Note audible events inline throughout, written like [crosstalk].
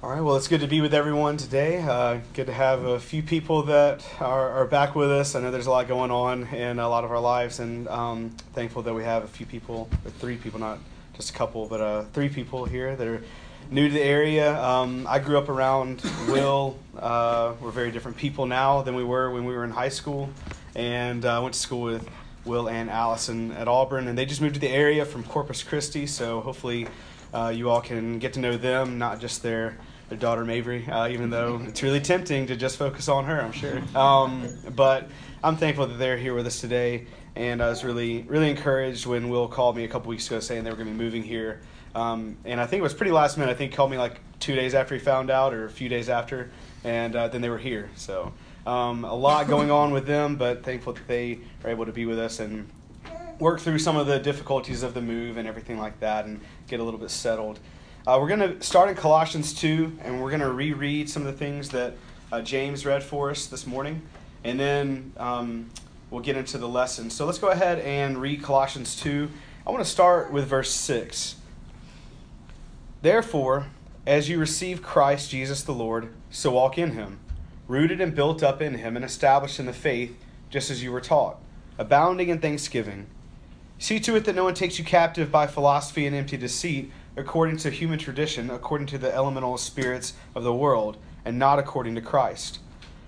All right, well, it's good to be with everyone today. Uh, good to have a few people that are, are, back with us. I know there's a lot going on in a lot of our lives, and um, thankful that we have a few people, or three people, not just a couple, but uh, three people here that are new to the area. Um, I grew up around [coughs] Will. Uh, we're very different people now than we were when we were in high school, and uh, I went to school with Will and Allison at Auburn, and they just moved to the area from Corpus Christi, so hopefully uh, you all can get to know them, not just their their daughter Mavry, uh, even though it's really tempting to just focus on her, I'm sure. Um, but I'm thankful that they're here with us today, and I was really, really encouraged when Will called me a couple weeks ago saying they were going to be moving here. Um, and I think it was pretty last minute. I think he called me like two days after he found out, or a few days after, and uh, then they were here. So um, a lot going on with them, but thankful that they are able to be with us and work through some of the difficulties of the move and everything like that, and get a little bit settled. Uh, we're going to start in Colossians 2, and we're going to reread some of the things that uh, James read for us this morning, and then um, we'll get into the lesson. So let's go ahead and read Colossians 2. I want to start with verse 6. Therefore, as you receive Christ Jesus the Lord, so walk in him, rooted and built up in him, and established in the faith, just as you were taught, abounding in thanksgiving. See to it that no one takes you captive by philosophy and empty deceit according to human tradition, according to the elemental spirits of the world, and not according to Christ.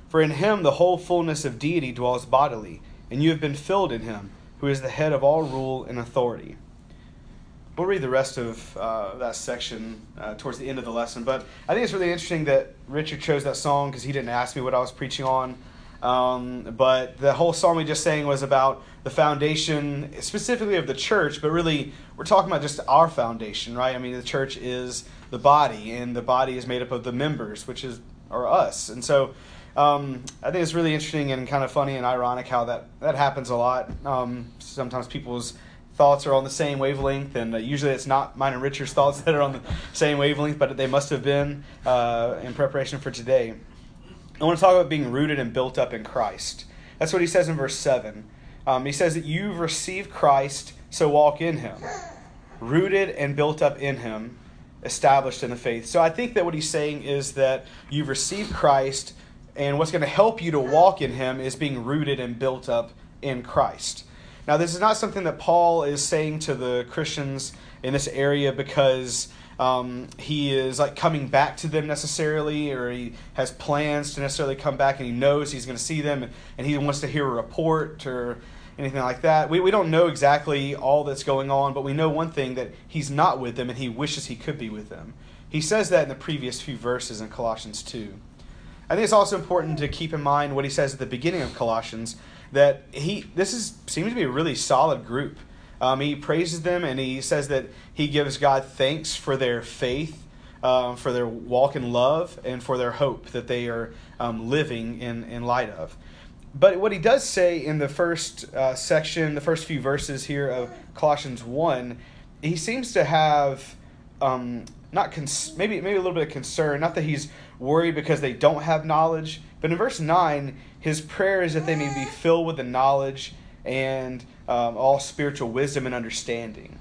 For in him the whole fullness of deity dwells bodily, and you have been filled in him, who is the head of all rule and authority. We'll read the rest of uh, that section uh, towards the end of the lesson, but I think it's really interesting that Richard chose that song because he didn't ask me what I was preaching on. Um, but the whole psalm we just sang was about the foundation, specifically of the church, but really we're talking about just our foundation, right? I mean, the church is the body, and the body is made up of the members, which is are us. And so um, I think it's really interesting and kind of funny and ironic how that, that happens a lot. Um, sometimes people's thoughts are on the same wavelength, and uh, usually it's not mine and Richard's [laughs] thoughts that are on the same wavelength, but they must have been uh, in preparation for today. I want to talk about being rooted and built up in Christ. That's what he says in verse 7. Um, he says that you've received Christ, so walk in him. Rooted and built up in him, established in the faith. So I think that what he's saying is that you've received Christ, and what's going to help you to walk in him is being rooted and built up in Christ. Now, this is not something that Paul is saying to the Christians in this area because um, he is like coming back to them necessarily, or he has plans to necessarily come back, and he knows he's going to see them, and he wants to hear a report or anything like that. We, we don't know exactly all that's going on, but we know one thing that he's not with them, and he wishes he could be with them. He says that in the previous few verses in Colossians 2. I think it's also important to keep in mind what he says at the beginning of Colossians that he this is seems to be a really solid group. Um, he praises them and he says that he gives God thanks for their faith, um, for their walk in love, and for their hope that they are um, living in, in light of. But what he does say in the first uh, section, the first few verses here of Colossians 1, he seems to have um, not cons- maybe maybe a little bit of concern. Not that he's worried because they don't have knowledge, but in verse nine, his prayer is that they may be filled with the knowledge and um, all spiritual wisdom and understanding.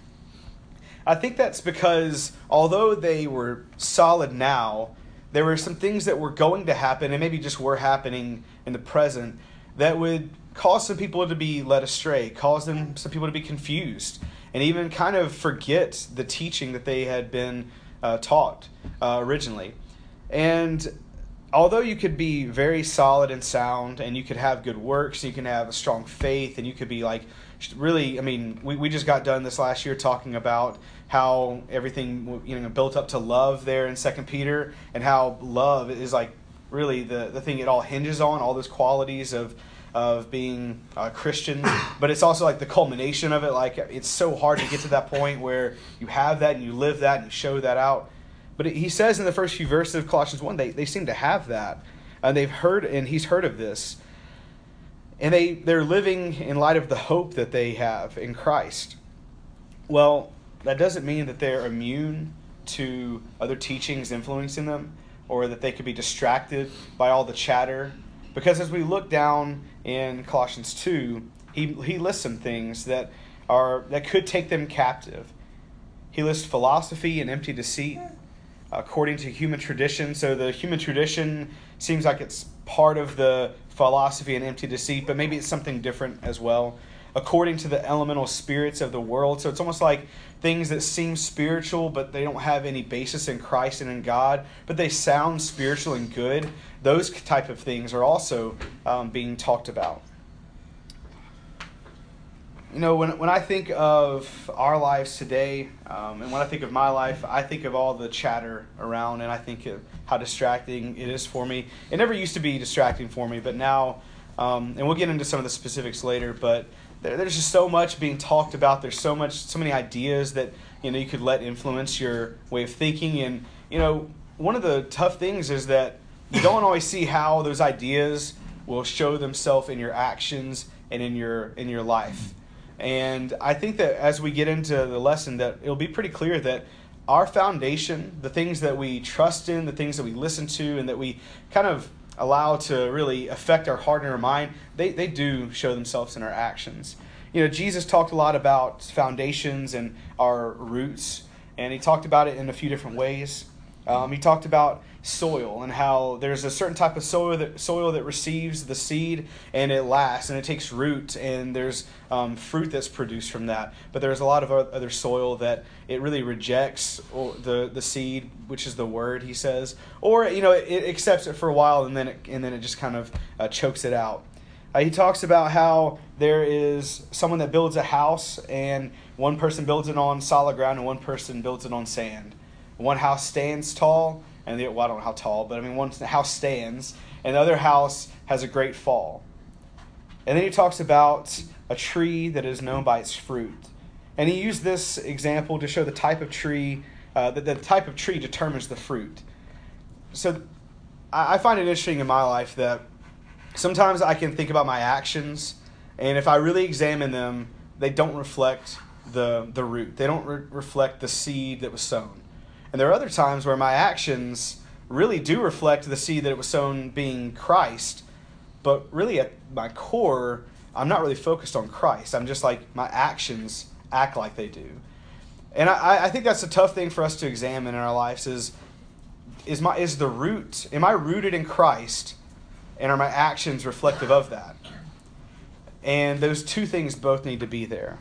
I think that's because although they were solid now, there were some things that were going to happen and maybe just were happening in the present that would cause some people to be led astray, cause them some people to be confused, and even kind of forget the teaching that they had been uh, taught uh, originally. And although you could be very solid and sound, and you could have good works, you can have a strong faith, and you could be like really, I mean, we, we just got done this last year talking about how everything you know built up to love there in Second Peter, and how love is like really the the thing it all hinges on, all those qualities of of being a Christian, [coughs] but it's also like the culmination of it. Like it's so hard to get to that point where you have that and you live that and you show that out. But he says in the first few verses of Colossians 1, they, they seem to have that. And they've heard, and he's heard of this and they, they're living in light of the hope that they have in Christ. Well, that doesn't mean that they're immune to other teachings influencing them or that they could be distracted by all the chatter. Because as we look down in Colossians 2, he, he lists some things that, are, that could take them captive. He lists philosophy and empty deceit, according to human tradition. So the human tradition seems like it's part of the philosophy and empty deceit, but maybe it's something different as well. According to the elemental spirits of the world. So it's almost like things that seem spiritual, but they don't have any basis in Christ and in God, but they sound spiritual and good. Those type of things are also um, being talked about you know, when, when I think of our lives today, um, and when I think of my life, I think of all the chatter around, and I think of how distracting it is for me. It never used to be distracting for me, but now, um, and we'll get into some of the specifics later, but there, there's just so much being talked about. There's so much, so many ideas that you know you could let influence your way of thinking, and you know, one of the tough things is that you don't always see how those ideas will show themselves in your actions and in your in your life. And I think that as we get into the lesson, that it'll be pretty clear that our foundation, the things that we trust in, the things that we listen to, and that we kind of allow to really affect our heart and our mind, they, they do show themselves in our actions. You know, Jesus talked a lot about foundations and our roots, and he talked about it in a few different ways. Um, he talked about soil and how there's a certain type of soil that soil that receives the seed and it lasts and it takes root and there's um, fruit that's produced from that. But there's a lot of other soil that it really rejects the the seed, which is the word he says, or you know it, it accepts it for a while and then it, and then it just kind of uh, chokes it out. Uh, he talks about how there is someone that builds a house and one person builds it on solid ground and one person builds it on sand. One house stands tall and the, well, I don't know how tall, but I mean, one house stands, and the other house has a great fall. And then he talks about a tree that is known by its fruit. And he used this example to show the type of tree, uh, that the type of tree determines the fruit. So I find it interesting in my life that sometimes I can think about my actions, and if I really examine them, they don't reflect the, the root. They don't re- reflect the seed that was sown. And there are other times where my actions really do reflect the seed that it was sown being Christ, but really at my core, I'm not really focused on Christ. I'm just like, my actions act like they do. And I, I think that's a tough thing for us to examine in our lives is, is, my, is the root, am I rooted in Christ, and are my actions reflective of that? And those two things both need to be there.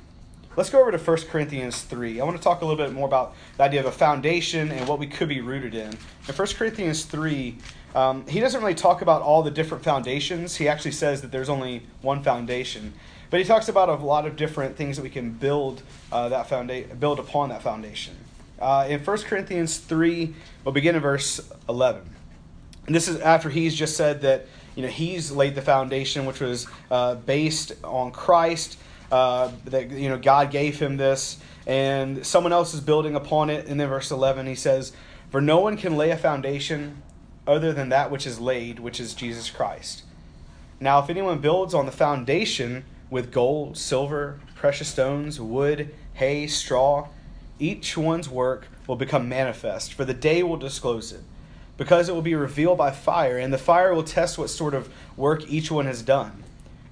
Let's go over to 1 Corinthians 3. I want to talk a little bit more about the idea of a foundation and what we could be rooted in. In 1 Corinthians 3, um, he doesn't really talk about all the different foundations. He actually says that there's only one foundation. But he talks about a lot of different things that we can build uh, that founda- build upon that foundation. Uh, in 1 Corinthians 3, we'll begin in verse 11. And this is after he's just said that you know he's laid the foundation, which was uh, based on Christ uh, that you know God gave him this, and someone else is building upon it. And then verse eleven, he says, "For no one can lay a foundation other than that which is laid, which is Jesus Christ. Now, if anyone builds on the foundation with gold, silver, precious stones, wood, hay, straw, each one's work will become manifest, for the day will disclose it." Because it will be revealed by fire, and the fire will test what sort of work each one has done.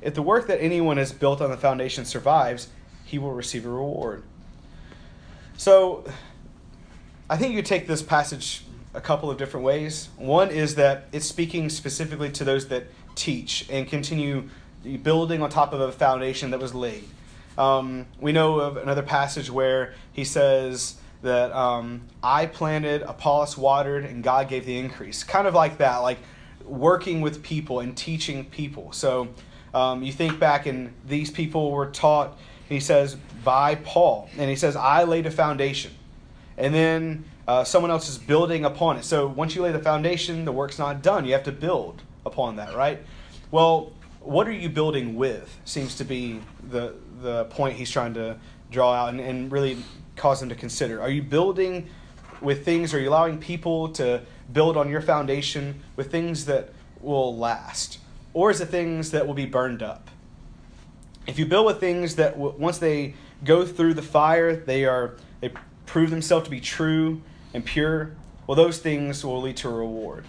If the work that anyone has built on the foundation survives, he will receive a reward. So, I think you take this passage a couple of different ways. One is that it's speaking specifically to those that teach and continue building on top of a foundation that was laid. Um, we know of another passage where he says that um, I planted, Apollos watered, and God gave the increase. Kind of like that, like working with people and teaching people. So um, you think back, and these people were taught, he says, by Paul. And he says, I laid a foundation. And then uh, someone else is building upon it. So once you lay the foundation, the work's not done. You have to build upon that, right? Well, what are you building with seems to be the, the point he's trying to draw out and, and really cause them to consider. Are you building with things, are you allowing people to build on your foundation with things that will last? Or is it things that will be burned up? If you build with things that w- once they go through the fire, they are they prove themselves to be true and pure, well, those things will lead to a reward.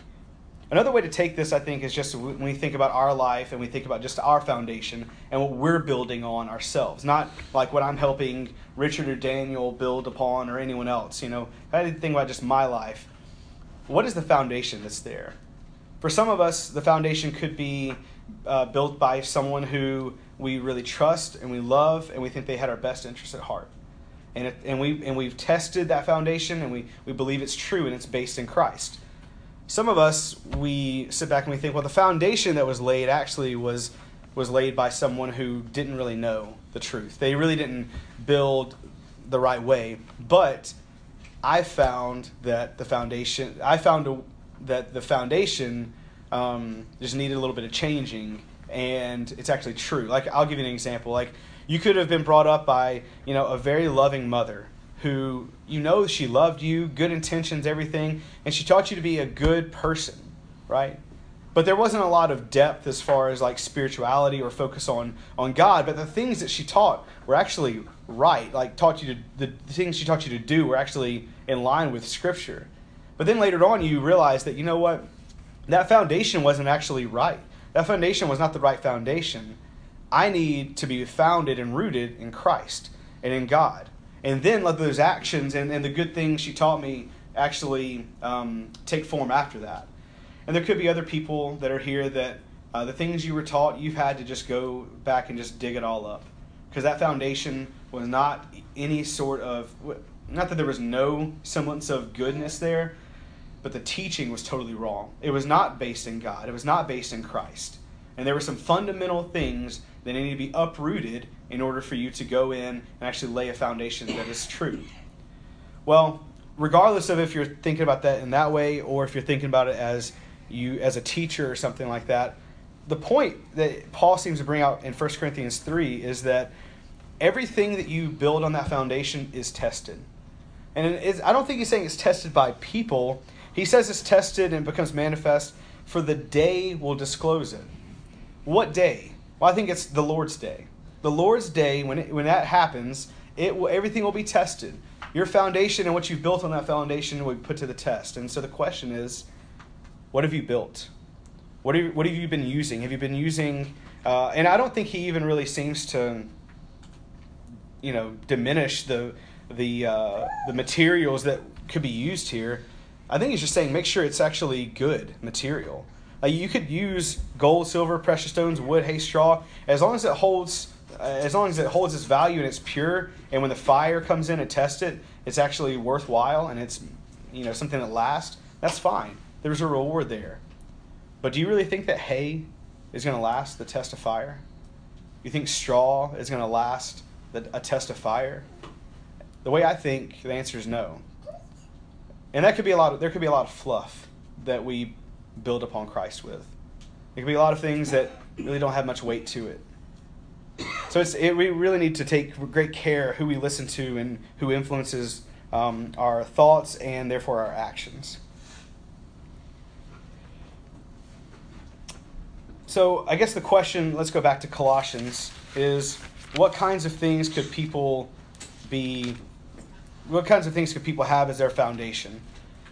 Another way to take this, I think, is just when we think about our life and we think about just our foundation and what we're building on ourselves, not like what I'm helping Richard or Daniel build upon or anyone else. You know, I didn't think about just my life. what is the foundation that's there? For some of us, the foundation could be uh, built by someone who we really trust and we love and we think they had our best interests at heart. And, it, and, we, and we've tested that foundation and we, we believe it's true and it's based in Christ. Some of us, we sit back and we think, well, the foundation that was laid actually was, was laid by someone who didn't really know the truth. They really didn't build the right way. But I found that the foundation, I found a, that the foundation um, just needed a little bit of changing, and it's actually true. Like I'll give you an example. Like you could have been brought up by you know a very loving mother who you know she loved you, good intentions, everything, and she taught you to be a good person, right? But there wasn't a lot of depth as far as like spirituality or focus on on God. But the things that she taught were actually right. Like taught you to the things she taught you to do were actually in line with Scripture. But then later on, you realize that you know what that foundation wasn't actually right. That foundation was not the right foundation. I need to be founded and rooted in Christ and in God. And then let those actions and, and the good things she taught me actually um, take form after that. And there could be other people that are here that uh, the things you were taught, you've had to just go back and just dig it all up. Because that foundation was not any sort of, not that there was no semblance of goodness there, but the teaching was totally wrong. It was not based in God, it was not based in Christ. And there were some fundamental things that needed to be uprooted in order for you to go in and actually lay a foundation that is true. Well, regardless of if you're thinking about that in that way or if you're thinking about it as you as a teacher or something like that, the point that Paul seems to bring out in 1 Corinthians 3 is that everything that you build on that foundation is tested. And I don't think he's saying it's tested by people. He says it's tested and becomes manifest for the day will disclose it. What day? Well, I think it's the Lord's day. The Lord's day, when, it, when that happens, it will, everything will be tested. Your foundation and what you've built on that foundation will be put to the test. And so the question is, what have you built? What have what have you been using? Have you been using, uh, and I don't think he even really seems to, you know, diminish the, the, uh, the materials that could be used here. I think he's just saying make sure it's actually good material. You could use gold, silver, precious stones, wood, hay, straw, as long as it holds, uh, as long as it holds its value and it's pure. And when the fire comes in and tests it, it's actually worthwhile and it's, you know, something that lasts. That's fine. There's a reward there. But do you really think that hay is going to last the test of fire? You think straw is going to last the, a test of fire? The way I think, the answer is no. And that could be a lot of, there could be a lot of fluff that we build upon Christ with. It could be a lot of things that really don't have much weight to it. So it's, it, we really need to take great care who we listen to and who influences um, our thoughts and therefore our actions. So I guess the question, let's go back to Colossians, is what kinds of things could people be, what kinds of things could people have as their foundation?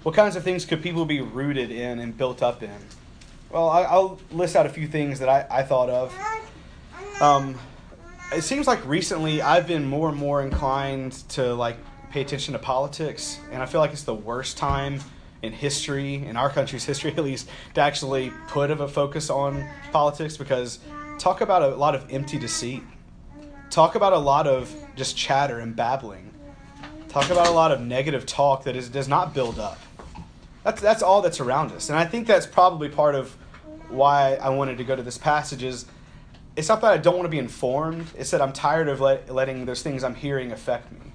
What kinds of things could people be rooted in and built up in? Well, I'll list out a few things that I, I thought of. Um, it seems like recently I've been more and more inclined to like pay attention to politics, and I feel like it's the worst time in history, in our country's [laughs] history at least, to actually put of a focus on politics because talk about a lot of empty deceit. Talk about a lot of just chatter and babbling. Talk about a lot of negative talk that is, does not build up. That's, that's all that's around us. And I think that's probably part of why I wanted to go to this passage is it's not that I don't want to be informed. It's that I'm tired of let, letting those things I'm hearing affect me.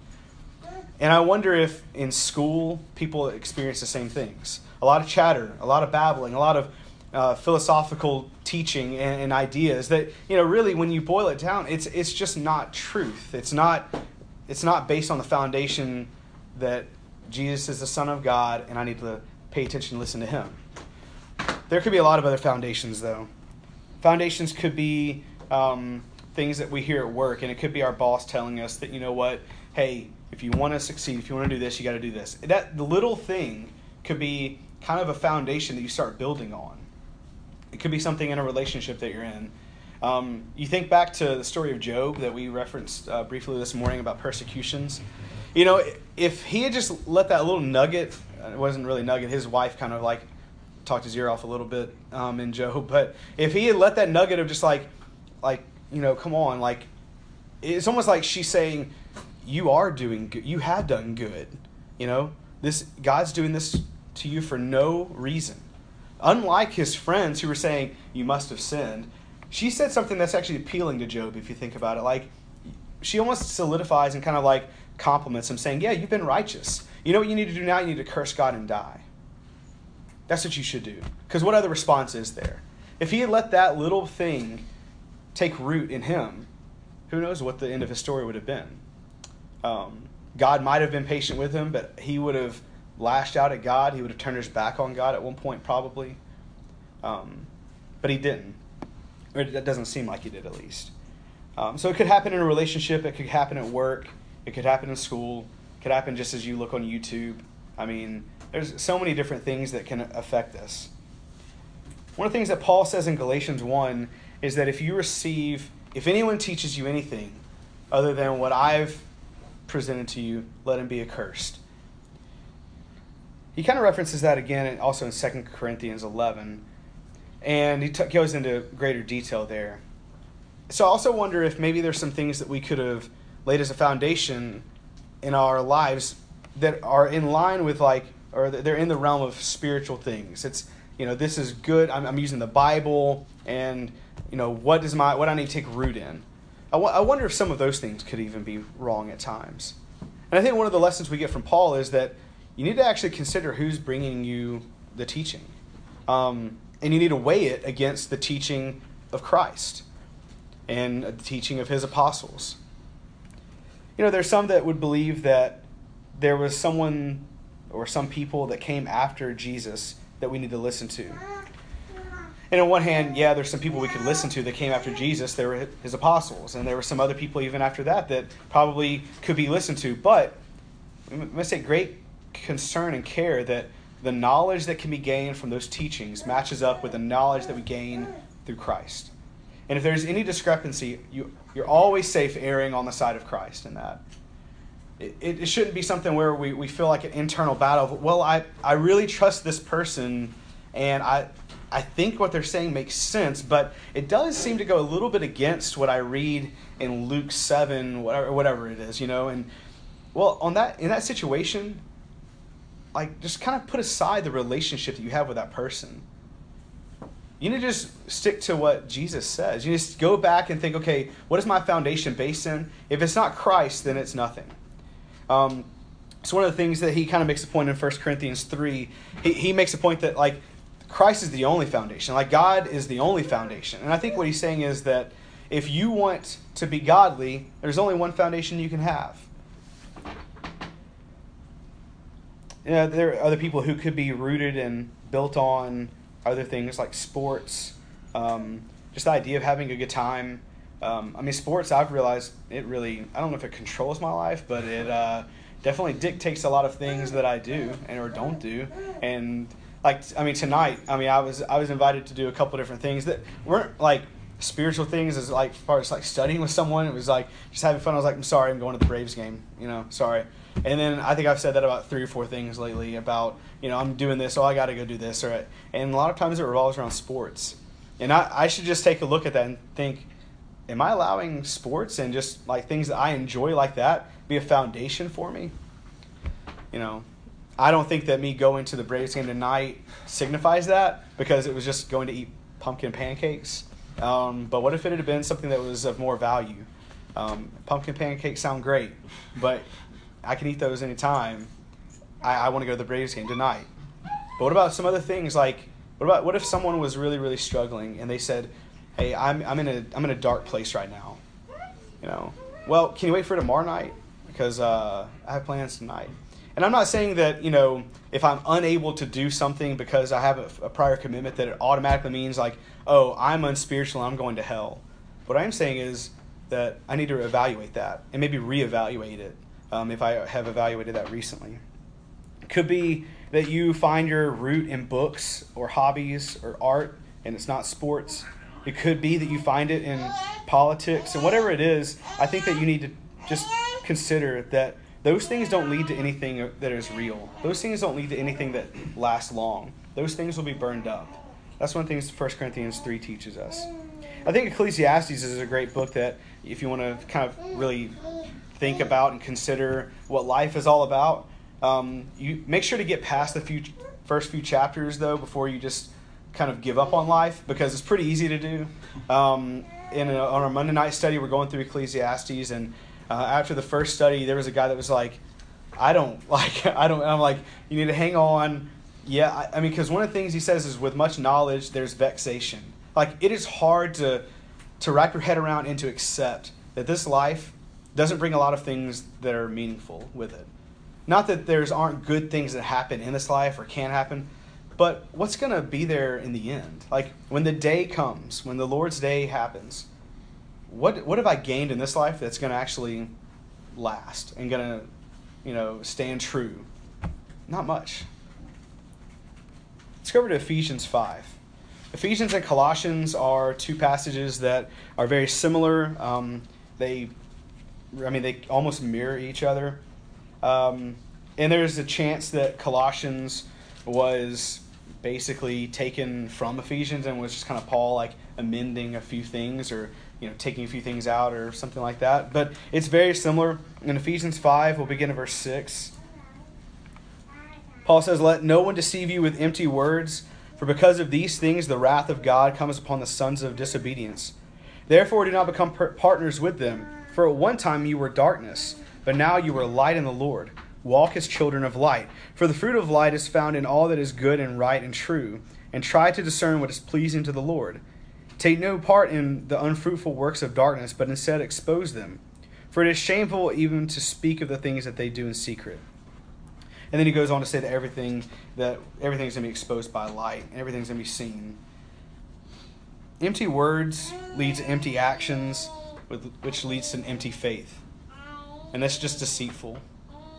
And I wonder if in school people experience the same things. A lot of chatter, a lot of babbling, a lot of uh, philosophical teaching and, and, ideas that you know really when you boil it down it's it's just not truth it's not it's not based on the foundation that jesus is the son of god and i need to pay attention and listen to him there could be a lot of other foundations though foundations could be um, things that we hear at work and it could be our boss telling us that you know what hey if you want to succeed, if you want to do this, you got to do this. That the little thing could be kind of a foundation that you start building on. It could be something in a relationship that you're in. Um, you think back to the story of Job that we referenced uh, briefly this morning about persecutions. You know, if he had just let that little nugget it wasn't really nugget. His wife kind of like talked his ear off a little bit um, in Job. But if he had let that nugget of just like, like you know, come on, like it's almost like she's saying, you are doing good. You have done good. You know, this God's doing this to you for no reason. Unlike his friends who were saying you must have sinned, she said something that's actually appealing to Job if you think about it. Like she almost solidifies and kind of like compliments him, saying, "Yeah, you've been righteous. You know what you need to do now? You need to curse God and die." That's what you should do. Because what other response is there? If he had let that little thing take root in him, who knows what the end of his story would have been? Um, God might have been patient with him, but he would have lashed out at God. He would have turned his back on God at one point, probably. Um, but he didn't. Or it doesn't seem like he did, at least. Um, so it could happen in a relationship. It could happen at work. It could happen in school. It could happen just as you look on YouTube. I mean, there's so many different things that can affect this. One of the things that Paul says in Galatians 1 is that if you receive, if anyone teaches you anything other than what I've presented to you, let him be accursed. He kind of references that again also in 2 Corinthians 11, and he t- goes into greater detail there. So I also wonder if maybe there's some things that we could have laid as a foundation in our lives that are in line with like or they're in the realm of spiritual things. It's you know this is good. I'm, I'm using the Bible, and you know what does my what I need to take root in. I, w- I wonder if some of those things could even be wrong at times. And I think one of the lessons we get from Paul is that you need to actually consider who's bringing you the teaching, um, and you need to weigh it against the teaching of Christ and the teaching of His apostles. You know, there's some that would believe that there was someone or some people that came after Jesus that we need to listen to. And on one hand, yeah, there's some people we could listen to that came after Jesus. There were his apostles, and there were some other people even after that that probably could be listened to. But we must take great concern and care that the knowledge that can be gained from those teachings matches up with the knowledge that we gain through Christ. And if there's any discrepancy, you, you're always safe erring on the side of Christ in that it, it shouldn't be something where we, we feel like an internal battle. Well, I, I really trust this person and I, I think what they're saying makes sense, but it does seem to go a little bit against what I read in Luke 7, whatever, whatever it is, you know. And well, on that in that situation, like just kind of put aside the relationship that you have with that person. You need to just stick to what Jesus says. You just go back and think, okay, what is my foundation based in? If it's not Christ, then it's nothing. Um, one of the things that he kind of makes a point in 1 Corinthians 3, he, he makes a point that like Christ is the only foundation. Like God is the only foundation. And I think what he's saying is that if you want to be godly, there's only one foundation you can have. You know, there are other people who could be rooted and built on other things like sports, um, just the idea of having a good time, um, I mean, sports, I've realized it really, I don't know if it controls my life, but it uh, definitely dictates a lot of things that I do and or don't do. And like, I mean, tonight, I mean, I was, I was invited to do a couple different things that weren't like spiritual things as like, far as like studying with someone. It was like just having fun. I was like, I'm sorry, I'm going to the Braves game, you know, sorry. And then I think I've said that about three or four things lately about, you know, I'm doing this, oh, I got to go do this. Or, and a lot of times it revolves around sports. And I, I should just take a look at that and think, am I allowing sports and just like things that I enjoy like that be a foundation for me? You know, I don't think that me going to the Braves game tonight signifies that because it was just going to eat pumpkin pancakes. Um, but what if it had been something that was of more value? Um, pumpkin pancakes sound great, but I can eat those anytime. I, I want to go to the Braves game tonight. But what about some other things like what about what if someone was really really struggling and they said, hey, I'm, I'm in a I'm in a dark place right now. You know, well, can you wait for tomorrow night? Because uh, I have plans tonight. And I'm not saying that you know if I'm unable to do something because I have a, a prior commitment that it automatically means like oh I'm unspiritual I'm going to hell. What I'm saying is that I need to evaluate that and maybe reevaluate it um, if I have evaluated that recently. It could be that you find your root in books or hobbies or art and it's not sports. It could be that you find it in politics and whatever it is. I think that you need to just consider that those things don't lead to anything that is real. Those things don't lead to anything that lasts long. Those things will be burned up. That's one of the things 1 Corinthians 3 teaches us. I think Ecclesiastes is a great book that, if you want to kind of really think about and consider what life is all about, um, you make sure to get past the few first few chapters though before you just kind of give up on life because it's pretty easy to do. Um, in a, on our Monday night study, we're going through Ecclesiastes, and uh, after the first study, there was a guy that was like, "I don't [laughs] like, I don't." I'm like, "You need to hang on." Yeah, I, I mean, because one of the things he says is, "With much knowledge, there's vexation." Like it is hard to to wrap your head around and to accept that this life doesn't bring a lot of things that are meaningful with it. Not that there's aren't good things that happen in this life or can happen, but what's going to be there in the end? Like when the day comes, when the Lord's day happens, what what have I gained in this life that's going to actually last and going to, you know, stand true? Not much. Let's go over to Ephesians 5. Ephesians and Colossians are two passages that are very similar. Um, they, I mean, they almost mirror each other. Um, and there's a chance that Colossians was basically taken from Ephesians and was just kind of Paul like amending a few things or you know taking a few things out or something like that. But it's very similar. In Ephesians 5, we'll begin at verse 6. Paul says, Let no one deceive you with empty words, for because of these things the wrath of God comes upon the sons of disobedience. Therefore do not become partners with them, for at one time you were darkness, but now you are light in the Lord. Walk as children of light. For the fruit of light is found in all that is good and right and true, and try to discern what is pleasing to the Lord. Take no part in the unfruitful works of darkness, but instead expose them. For it is shameful even to speak of the things that they do in secret. And then he goes on to say that everything that everything's going to be exposed by light, and everything's going to be seen. Empty words leads to empty actions, which leads to an empty faith, and that's just deceitful.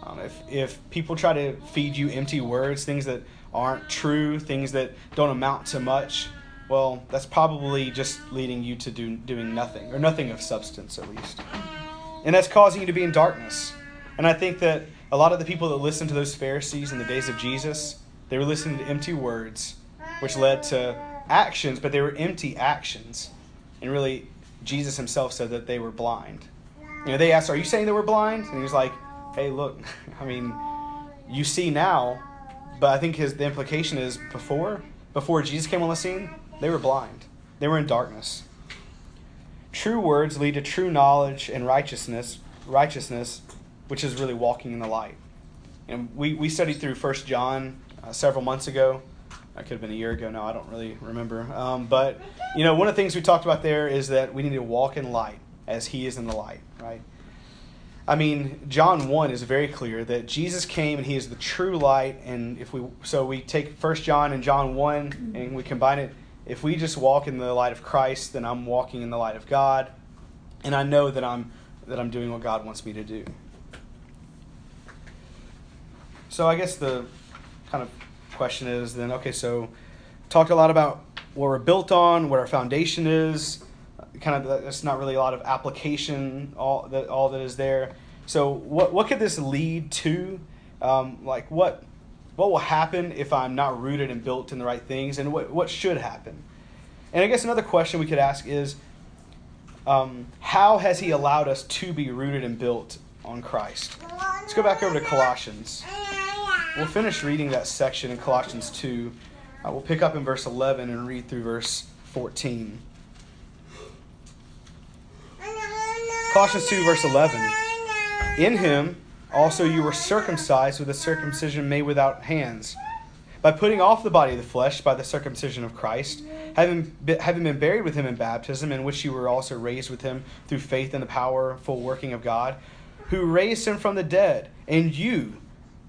Um, if, if people try to feed you empty words, things that aren't true, things that don't amount to much, well, that's probably just leading you to do, doing nothing, or nothing of substance at least. And that's causing you to be in darkness. And I think that a lot of the people that listened to those Pharisees in the days of Jesus, they were listening to empty words, which led to actions, but they were empty actions. And really, Jesus himself said that they were blind. You know, they asked, Are you saying they we're blind? And he was like, hey, look, [laughs] I mean, you see now, but I think his the implication is before before Jesus came on the scene, they were blind. They were in darkness. True words lead to true knowledge and righteousness, righteousness, which is really walking in the light. And we, we studied through First John uh, several months ago. That could have been a year ago now. I don't really remember. Um, but you know, one of the things we talked about there is that we need to walk in light as He is in the light, right? I mean, John 1 is very clear that Jesus came and he is the true light. And if we, so we take First John and John 1 and we combine it. If we just walk in the light of Christ, then I'm walking in the light of God. And I know that I'm, that I'm doing what God wants me to do. So I guess the kind of question is then, okay, so talked a lot about what we're built on, what our foundation is kind of that's not really a lot of application all that all that is there. So what what could this lead to? Um, like what what will happen if I'm not rooted and built in the right things, and what what should happen? And I guess another question we could ask is, um, how has He allowed us to be rooted and built on Christ? Let's go back over to Colossians. We'll finish reading that section in Colossians 2. Uh, we'll pick up in verse 11 and read through verse 14. Colossians 2, verse 11. In him also you were circumcised with a circumcision made without hands, by putting off the body of the flesh by the circumcision of Christ, having having been buried with him in baptism, in which you were also raised with him through faith in the powerful working of God, who raised him from the dead, and you,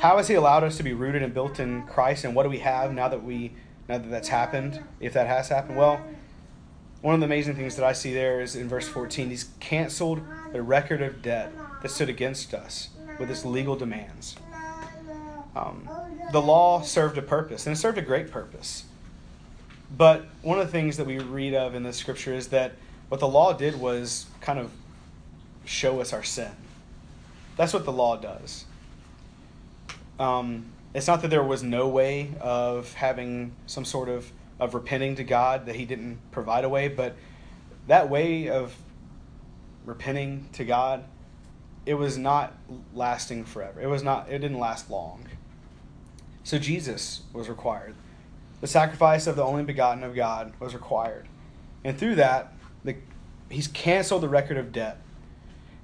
how has He allowed us to be rooted and built in Christ, and what do we have now that we now that that's happened, if that has happened? Well, one of the amazing things that I see there is in verse 14, He's canceled the record of debt that stood against us with its legal demands. Um, the law served a purpose, and it served a great purpose. But one of the things that we read of in the scripture is that what the law did was kind of show us our sin. That's what the law does. Um, it's not that there was no way of having some sort of, of repenting to God, that He didn't provide a way, but that way of repenting to God, it was not lasting forever. It was not it didn't last long. So Jesus was required. The sacrifice of the only begotten of God was required. And through that, the, he's canceled the record of debt.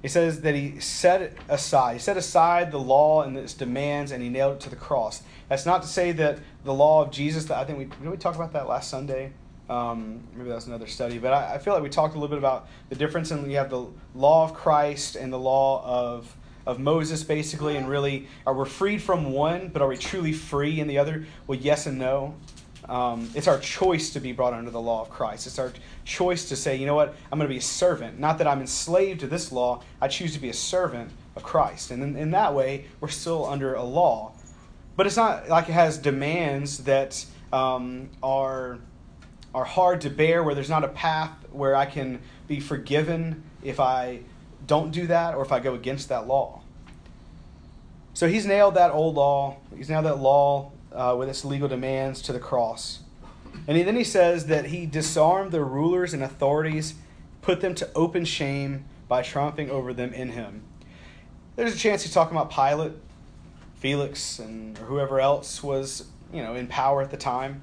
He says that he set aside. He set aside the law and its demands and he nailed it to the cross. That's not to say that the law of Jesus, that I think we, did we talk about that last Sunday? Um, maybe that's another study. But I, I, feel like we talked a little bit about the difference in you have the law of Christ and the law of, of Moses, basically, and really, are we freed from one, but are we truly free in the other? Well, yes and no. Um, it's our choice to be brought under the law of Christ. It's our choice to say, you know what, I'm going to be a servant. Not that I'm enslaved to this law, I choose to be a servant of Christ. And in, in that way, we're still under a law. But it's not like it has demands that um, are, are hard to bear, where there's not a path where I can be forgiven if I don't do that or if I go against that law. So he's nailed that old law. He's nailed that law uh, with its legal demands to the cross. And he, then he says that he disarmed the rulers and authorities, put them to open shame by triumphing over them in him. There's a chance he's talking about Pilate, Felix, and whoever else was, you know, in power at the time.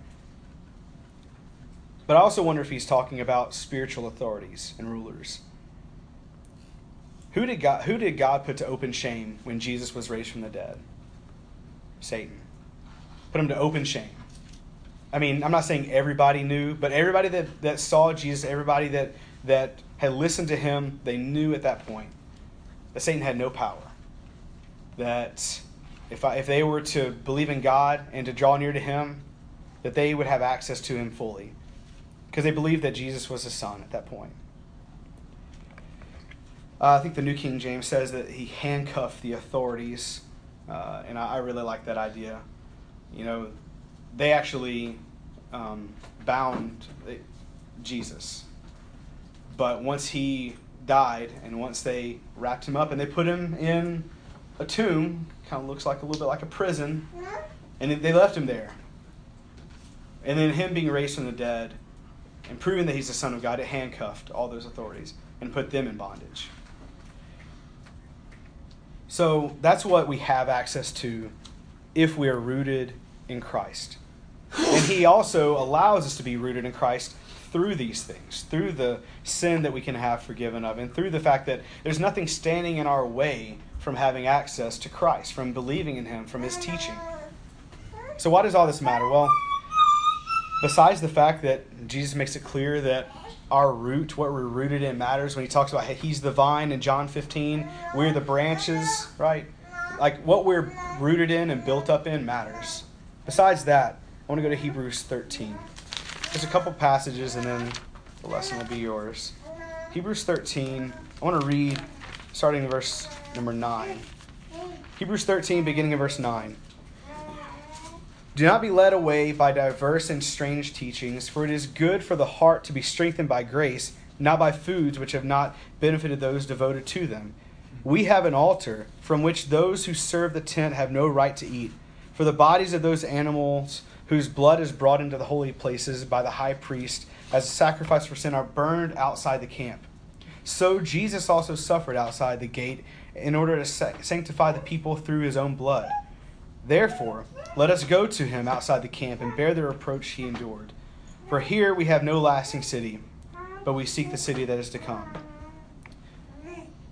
But I also wonder if he's talking about spiritual authorities and rulers. Who did God, who did God put to open shame when Jesus was raised from the dead? Satan put him to open shame. I mean, I'm not saying everybody knew, but everybody that, that saw Jesus, everybody that, that had listened to him, they knew at that point that Satan had no power. That if, I, if they were to believe in God and to draw near to him, that they would have access to him fully. Because they believed that Jesus was his son at that point. Uh, I think the New King James says that he handcuffed the authorities, uh, and I, I really like that idea you know, they actually um, bound Jesus. But once he died, and once they wrapped him up and they put him in a tomb, kind of looks like a little bit like a prison, and they left him there. And then him being raised from the dead and proving that he's the Son of God, it handcuffed all those authorities and put them in bondage. So that's what we have access to if we are rooted in Christ. And he also allows us to be rooted in Christ through these things, through the sin that we can have forgiven of, and through the fact that there's nothing standing in our way from having access to Christ, from believing in him, from his teaching. So, why does all this matter? Well, besides the fact that Jesus makes it clear that our root, what we're rooted in, matters when he talks about he's the vine in John 15, we're the branches, right? Like what we're rooted in and built up in matters. Besides that, I want to go to Hebrews 13. There's a couple passages, and then the lesson will be yours. Hebrews 13, I want to read starting in verse number 9. Hebrews 13, beginning in verse 9. Do not be led away by diverse and strange teachings, for it is good for the heart to be strengthened by grace, not by foods which have not benefited those devoted to them. We have an altar from which those who serve the tent have no right to eat. For the bodies of those animals whose blood is brought into the holy places by the high priest as a sacrifice for sin are burned outside the camp. So Jesus also suffered outside the gate in order to sanctify the people through his own blood. Therefore, let us go to him outside the camp and bear the reproach he endured. For here we have no lasting city, but we seek the city that is to come.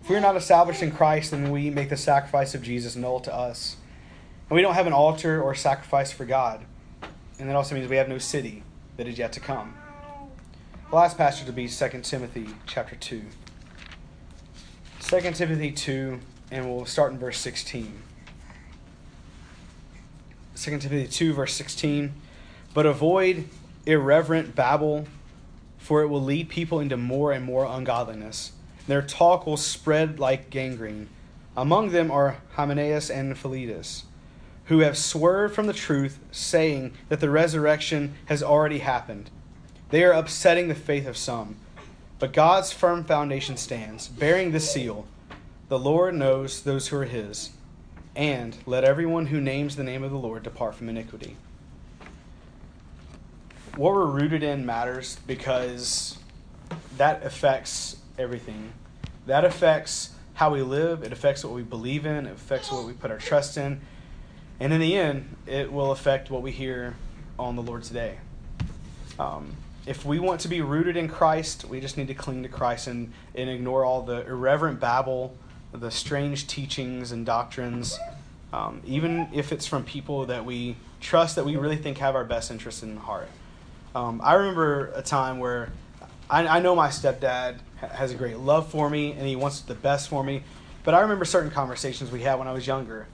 If we are not established in Christ, then we make the sacrifice of Jesus null to us. And we don't have an altar or sacrifice for God. And that also means we have no city that is yet to come. The last passage will be 2 Timothy chapter 2. 2 Timothy 2, and we'll start in verse 16. 2 Timothy 2, verse 16. But avoid irreverent babble, for it will lead people into more and more ungodliness. Their talk will spread like gangrene. Among them are Hymenaeus and Philetus, who have swerved from the truth, saying that the resurrection has already happened. They are upsetting the faith of some. But God's firm foundation stands, bearing this seal The Lord knows those who are his, and let everyone who names the name of the Lord depart from iniquity. What we're rooted in matters because that affects everything. That affects how we live, it affects what we believe in, it affects what we put our trust in, and in the end, it will affect what we hear on the Lord's day. Um, if we want to be rooted in Christ, we just need to cling to Christ and, and ignore all the irreverent babble, the strange teachings and doctrines, um, even if it's from people that we trust that we really think have our best interests in heart. Um, I remember a time where I, I know my stepdad has a great love for me and he wants the best for me, but I remember certain conversations we had when I was younger.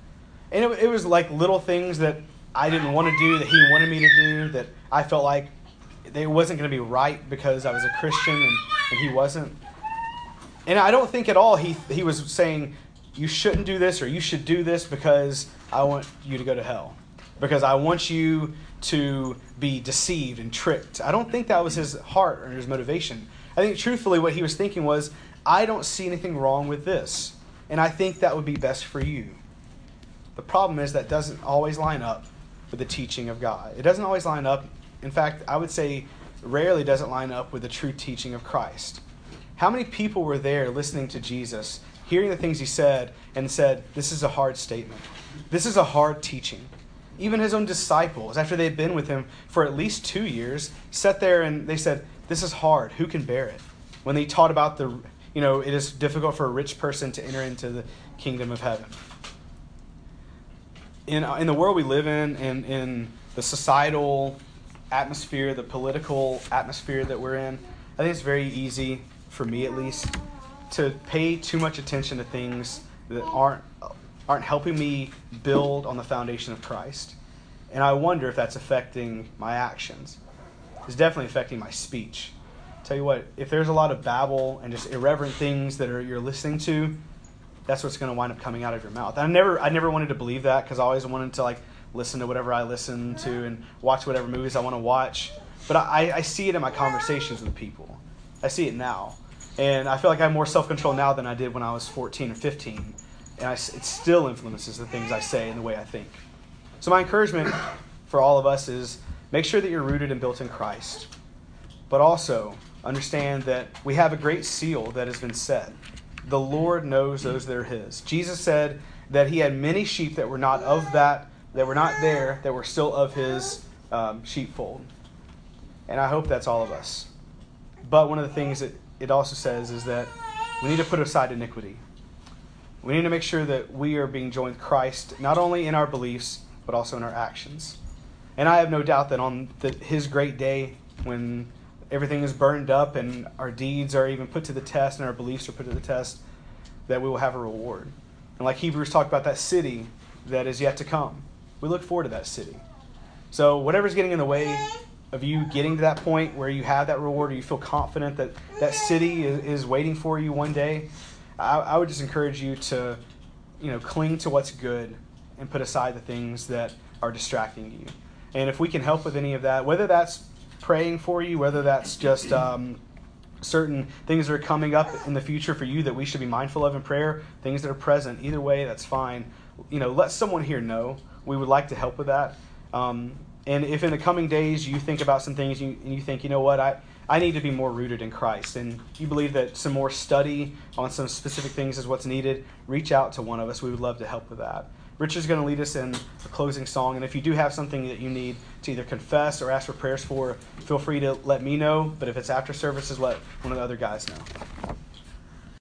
And it, it was like little things that I didn't want to do that he wanted me to do that I felt like it wasn't going to be right because I was a Christian and, and he wasn't. And I don't think at all he, he was saying, you shouldn't do this or you should do this because I want you to go to hell. Because I want you to be deceived and tricked. I don't think that was his heart or his motivation. I think truthfully what he was thinking was, I don't see anything wrong with this. And I think that would be best for you. The problem is that doesn't always line up with the teaching of God. It doesn't always line up in fact, I would say rarely does it line up with the true teaching of Christ. How many people were there listening to Jesus, hearing the things he said, and said, This is a hard statement. This is a hard teaching. Even his own disciples, after they'd been with him for at least two years, sat there and they said, This is hard. Who can bear it? When they taught about the, you know, it is difficult for a rich person to enter into the kingdom of heaven. In, in the world we live in, in, in the societal atmosphere, the political atmosphere that we're in, I think it's very easy, for me at least, to pay too much attention to things that aren't aren't helping me build on the foundation of Christ. And I wonder if that's affecting my actions. It's definitely affecting my speech. Tell you what, if there's a lot of babble and just irreverent things that are you're listening to, that's what's going to wind up coming out of your mouth. I never I never wanted to believe that because I always wanted to like listen to whatever I listen to and watch whatever movies I want to watch. But I, I see it in my conversations with people. I see it now. And I feel like I have more self control now than I did when I was 14 or 15. And I, it still influences the things I say and the way I think. So, my encouragement [coughs] for all of us is make sure that you're rooted and built in Christ. But also understand that we have a great seal that has been set. The Lord knows those that are His. Jesus said that He had many sheep that were not of that that were not there, that were still of his um, sheepfold. And I hope that's all of us. But one of the things that it also says is that we need to put aside iniquity. We need to make sure that we are being joined with Christ, not only in our beliefs, but also in our actions. And I have no doubt that on the, his great day, when everything is burned up and our deeds are even put to the test and our beliefs are put to the test, that we will have a reward. And like Hebrews talked about that city that is yet to come we look forward to that city. So, whatever's getting in the way of you getting to that point where you have that reward or you feel confident that that city is, waiting for you one day, I, I would just encourage you to, you know, cling to what's good and put aside the things that are distracting you. And if we can help with any of that, whether that's praying for you, whether that's just um, certain things that are coming up in the future for you that we should be mindful of in prayer, things that are present, either way, that's fine. You know, let someone here know we would like to help with that. Um, and if in the coming days you think about some things you, and you think, you know what, I, I need to be more rooted in Christ, and you believe that some more study on some specific things is what's needed, reach out to one of us. We would love to help with that. Richard's going to lead us in a closing song, and if you do have something that you need to either confess or ask for prayers for, feel free to let me know. But if it's after services, let one of the other guys know.